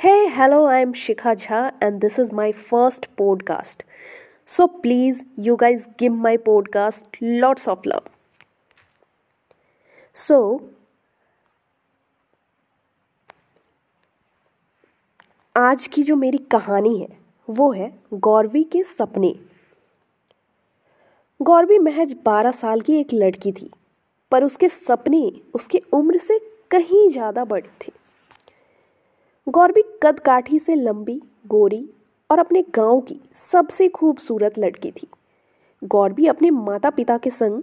Hey, hello, I'm Shikha Jha, and this is my first podcast. So please, you guys give my podcast lots of love. So, आज की जो मेरी कहानी है वो है गौरवी के सपने गौरवी महज बारह साल की एक लड़की थी पर उसके सपने उसके उम्र से कहीं ज़्यादा बड़े थे गौरवी कद काठी से लंबी, गोरी और अपने गाँव की सबसे खूबसूरत लड़की थी। गौरवी अपने माता पिता के संग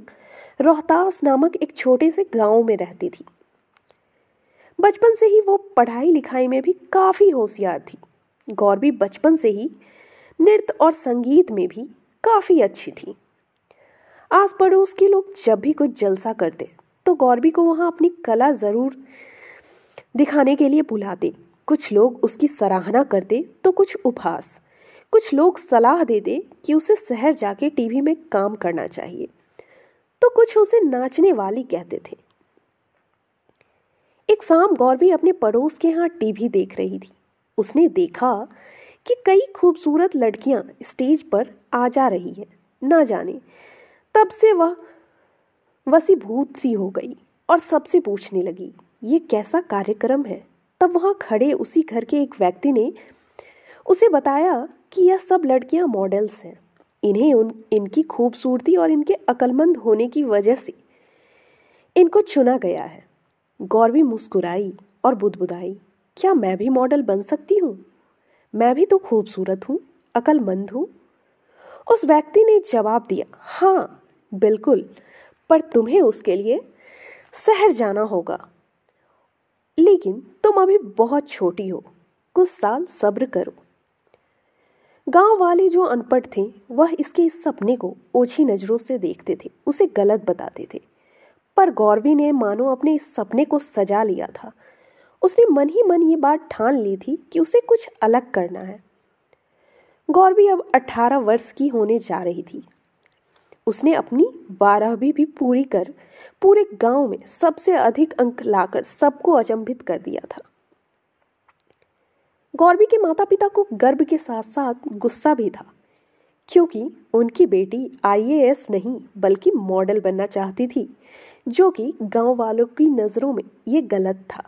रोहतास नामक एक छोटे से गाँव में रहती थी। बचपन से ही वो पढ़ाई लिखाई में भी काफ़ी होशियार थी। गौरवी बचपन से ही नृत्य और संगीत में भी काफ़ी अच्छी थी। आस पड़ोस के लोग जब भी कुछ जलसा करते तो गौरवी को वहाँ अपनी कला ज़रूर दिखाने के लिए बुलाते। कुछ लोग उसकी सराहना करते तो कुछ उपहास। कुछ लोग सलाह देते कि उसे शहर जाके टीवी में काम करना चाहिए। तो कुछ उसे नाचने वाली कहते थे। एक शाम गौरवी अपने पड़ोस के यहाँ टीवी देख रही थी। उसने देखा कि कई खूबसूरत लड़कियाँ स्टेज पर आ जा रही हैं, ना जाने। तब से वह वसीभूत सी हो गई और सबसे पूछने लगी, ये कैसा कार्यक्रम है? तब वहाँ खड़े उसी घर के एक व्यक्ति ने उसे बताया कि यह सब लड़कियाँ मॉडल्स हैं। इन्हें उन, इनकी खूबसूरती और इनके अक्लमंद होने की वजह से इनको चुना गया है। गौरवी मुस्कुराई और बुदबुदाई, क्या मैं भी मॉडल बन सकती हूँ? मैं भी तो खूबसूरत हूँ, अक्लमंद हूँ। उस व्यक्ति ने जवाब दिया हाँ बिल्कुल, पर तुम्हें उसके लिए शहर जाना होगा। लेकिन तुम अभी बहुत छोटी हो। कुछ साल सब्र करो। गाँव वाले जो अनपढ़ थे, वह इसके इस सपने को ओछी नज़रों से देखते थे, उसे गलत बताते थे। पर गौरवी ने मानो अपने इस सपने को सजा लिया था। उसने मन ही मन ये बात ठान ली थी कि उसे कुछ अलग करना है। गौरवी अब अठारह वर्ष की होने जा रही थी। उसने अपनी बारहवीं भी पूरी कर, पूरे गाँव में सबसे अधिक अंक लाकर सबको अचंभित कर दिया था। गौरवी के माता पिता को गर्व के साथ साथ गुस्सा भी था, क्योंकि उनकी बेटी आईएएस नहीं, बल्कि मॉडल बनना चाहती थी, जो कि गाँव वालों की नज़रों में ये गलत था।